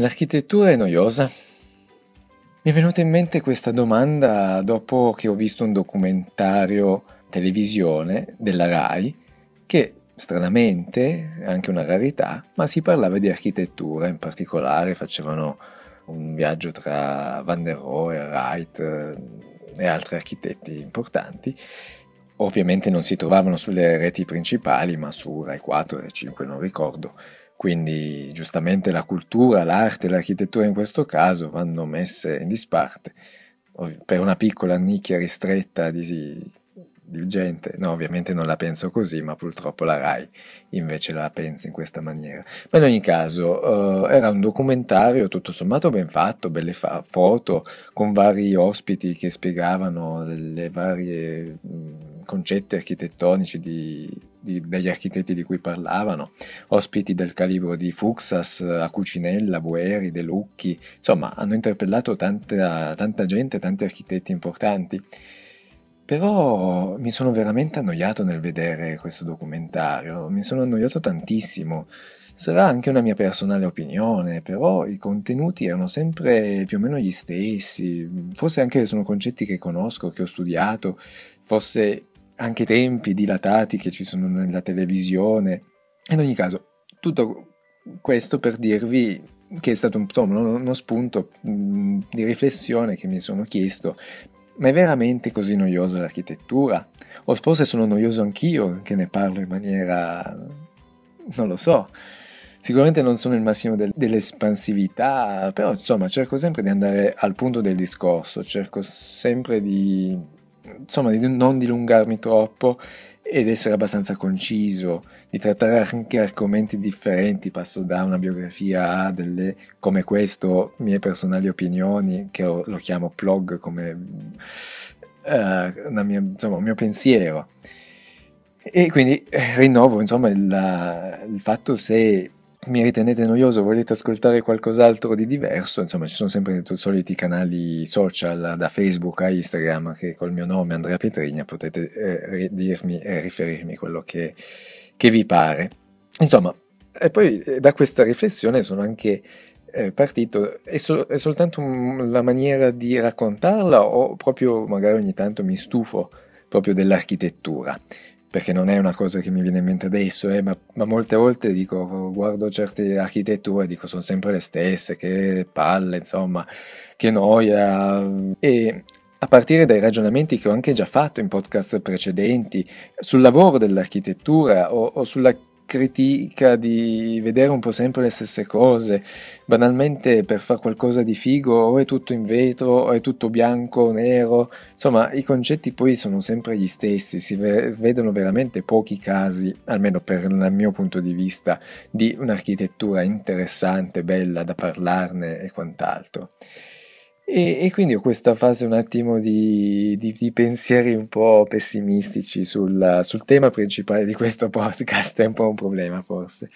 L'architettura è noiosa? Mi è venuta in mente questa domanda dopo che ho visto un documentario televisione della RAI che stranamente, anche una rarità, ma si parlava di architettura, in particolare facevano un viaggio tra Van der Rohe, Wright eh, e altri architetti importanti. Ovviamente non si trovavano sulle reti principali, ma su Rai 4 e 5 non ricordo. Quindi giustamente la cultura, l'arte e l'architettura in questo caso vanno messe in disparte per una piccola nicchia ristretta di di gente, no ovviamente non la penso così, ma purtroppo la RAI invece la pensa in questa maniera. Ma in ogni caso uh, era un documentario tutto sommato ben fatto, belle fa- foto con vari ospiti che spiegavano le varie mh, concetti architettonici di, di, degli architetti di cui parlavano, ospiti del calibro di Fuxas, Acucinella, Boeri, De Lucchi, insomma hanno interpellato tanta, tanta gente, tanti architetti importanti. Però mi sono veramente annoiato nel vedere questo documentario, mi sono annoiato tantissimo. Sarà anche una mia personale opinione, però i contenuti erano sempre più o meno gli stessi, forse anche sono concetti che conosco, che ho studiato, forse anche tempi dilatati che ci sono nella televisione. In ogni caso, tutto questo per dirvi che è stato insomma, uno spunto di riflessione che mi sono chiesto ma è veramente così noiosa l'architettura? O forse sono noioso anch'io che ne parlo in maniera... non lo so. Sicuramente non sono il massimo del, dell'espansività, però insomma cerco sempre di andare al punto del discorso, cerco sempre di, insomma, di non dilungarmi troppo ed essere abbastanza conciso, di trattare anche argomenti differenti, passo da una biografia a delle come questo, mie personali opinioni, che lo chiamo plog come uh, mia, insomma, un mio pensiero. E quindi eh, rinnovo insomma il, il fatto se mi ritenete noioso, volete ascoltare qualcos'altro di diverso, insomma ci sono sempre i soliti social da Facebook a Instagram che col mio nome Andrea Petrigna potete eh, dirmi e riferirmi quello che, che, vi pare. Insomma, e poi eh, da questa riflessione sono anche eh, partito, è, so, è soltanto un, la maniera di raccontarla o proprio magari ogni tanto mi stufo proprio dell'architettura? Perché non è una cosa che mi viene in mente adesso, eh, ma, ma, molte volte dico, guardo certe architetture e dico sono sempre le stesse, che palle, insomma, che noia. E a partire dai ragionamenti che ho anche già fatto in podcast precedenti sul lavoro dell'architettura o, o sulla critica di vedere un po' sempre le stesse cose, banalmente per fare qualcosa di figo o è tutto in vetro o è tutto bianco o nero, insomma i concetti poi sono sempre gli stessi, si vedono veramente pochi casi, almeno per il mio punto di vista, di un'architettura interessante, bella da parlarne e quant'altro. E, e, quindi ho questa fase un attimo di, di, di pensieri un po' pessimistici sul, sul, tema principale di questo podcast, è un po' un problema forse.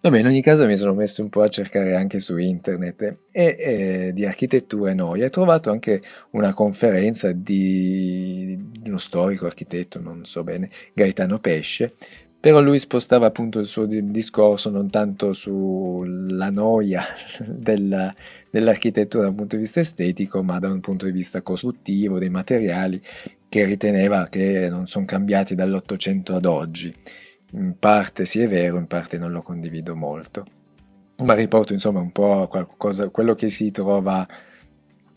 Vabbè, in ogni caso mi sono messo un po' a cercare anche su internet e, e di architettura e noia. Ho trovato anche una conferenza di, di uno storico architetto, non so bene, Gaetano Pesce, però lui spostava appunto il suo discorso non tanto sulla noia della dell'architettura da un punto di vista estetico, ma da un punto di vista costruttivo, dei materiali, che riteneva che non sono cambiati dall'Ottocento ad oggi. In parte sì è vero, in parte non lo condivido molto. Ma riporto insomma un po' qualcosa, quello che si trova,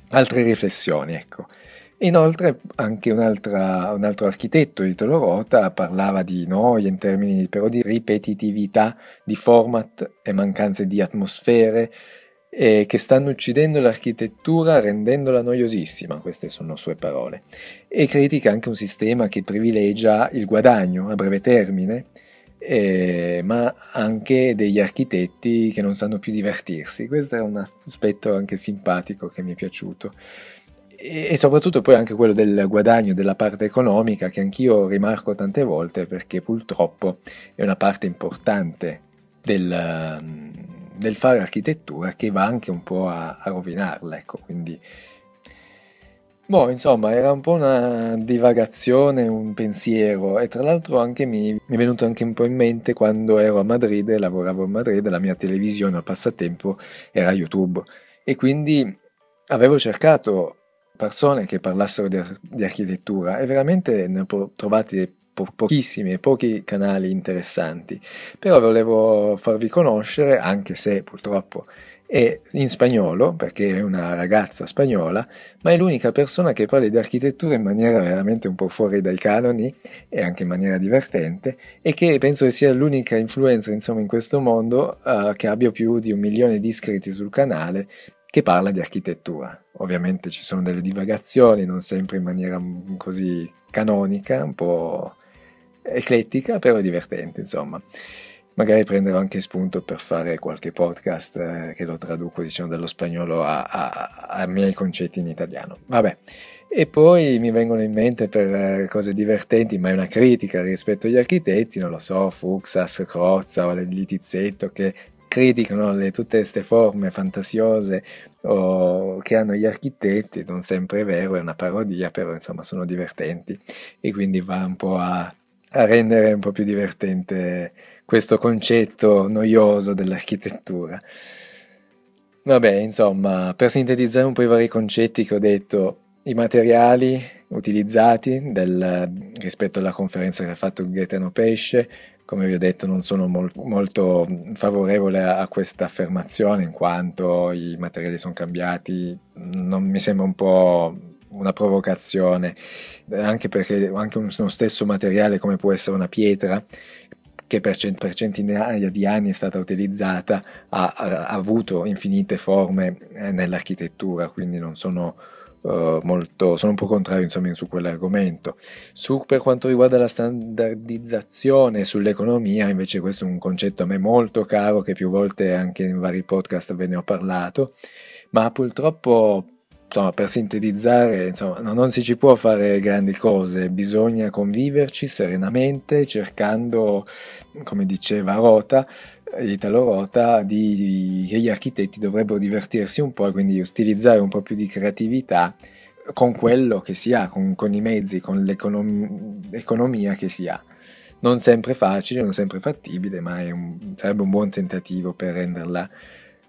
altre riflessioni, ecco. Inoltre anche un altro architetto, Italo Rota, parlava di noia in termini però di ripetitività, di format e mancanze di atmosfere, e che stanno uccidendo l'architettura rendendola noiosissima, queste sono sue parole, e critica anche un sistema che privilegia il guadagno a breve termine, eh, ma anche degli architetti che non sanno più divertirsi. Questo è un aspetto anche simpatico che mi è piaciuto. E, soprattutto poi anche quello del guadagno, della parte economica, che anch'io rimarco tante volte perché purtroppo è una parte importante del del fare architettura che va anche un po' a, a rovinarla, ecco, quindi. Boh, insomma, era un po' una divagazione, un pensiero e tra l'altro anche mi, mi, è venuto anche un po' in mente quando ero a Madrid e lavoravo a Madrid, la mia televisione al passatempo era YouTube. E quindi avevo cercato persone che parlassero di, di architettura e veramente ne ho trovati po- pochissimi e pochi canali interessanti, però volevo farvi conoscere, anche se purtroppo è in spagnolo, perché è una ragazza spagnola, ma è l'unica persona che parla di architettura in maniera veramente un po' fuori dai canoni e anche in maniera divertente e che penso che sia l'unica influencer insomma in questo mondo uh, che abbia più di un milione di iscritti sul canale che parla di architettura. Ovviamente ci sono delle divagazioni, non sempre in maniera così canonica, un po' eclettica, però divertente, insomma. Magari prenderò anche spunto per fare qualche podcast eh, che lo traduco, diciamo, dallo spagnolo a, a, a, miei concetti in italiano. Vabbè. E poi mi vengono in mente per eh, cose divertenti, ma è una critica rispetto agli architetti, non lo so, Fuxas, Crozza o Litizzetto, che criticano le, tutte queste forme fantasiose o, che hanno gli architetti, non sempre è vero, è una parodia, però insomma sono divertenti e quindi va un po' a a rendere un po' più divertente questo concetto noioso dell'architettura. Vabbè, insomma, per sintetizzare un po' i vari concetti che ho detto, i materiali utilizzati del, rispetto alla conferenza che ha fatto Gaetano Pesce, come vi ho detto, non sono mol, molto favorevole a, a questa affermazione in quanto i materiali sono cambiati, non mi sembra un po' una provocazione, anche perché anche uno stesso materiale come può essere una pietra che per, cent- per centinaia di anni è stata utilizzata ha, ha avuto infinite forme eh, nell'architettura, quindi non sono Uh, molto, sono un po' contrario insomma su quell'argomento. Su, per quanto riguarda la standardizzazione sull'economia, invece questo è un concetto a me molto caro che più volte anche in vari podcast ve ne ho parlato, ma purtroppo insomma, per sintetizzare, insomma, non si ci può fare grandi cose, bisogna conviverci serenamente cercando, come diceva Rota, Italo Rota, di, che gli architetti dovrebbero divertirsi un po' e quindi utilizzare un po' più di creatività con quello che si ha, con, con i mezzi, con l'economia che si ha. Non sempre facile, non sempre fattibile, ma un, sarebbe un buon tentativo per renderla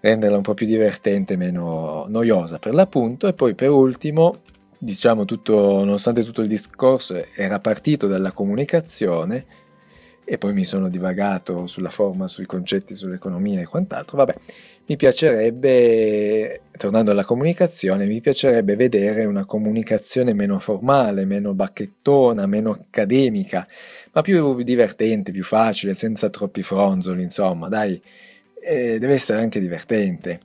renderla un po' più divertente meno noiosa per l'appunto. E poi per ultimo, diciamo tutto, nonostante tutto il discorso era partito dalla comunicazione e poi mi sono divagato sulla forma, sui concetti, sull'economia e quant'altro, vabbè, mi piacerebbe, tornando alla comunicazione, mi piacerebbe vedere una comunicazione meno formale, meno bacchettona, meno accademica, ma più divertente, più facile, senza troppi fronzoli, insomma, dai, eh, deve essere anche divertente.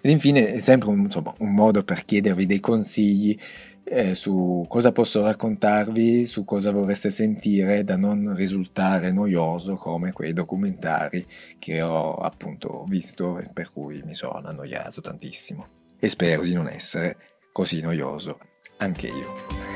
Ed infine è sempre un, insomma, un modo per chiedervi dei consigli eh, su cosa posso raccontarvi, su cosa vorreste sentire, da non risultare noioso come quei documentari che ho appunto visto e per cui mi sono annoiato tantissimo. E spero di non essere così noioso anche io.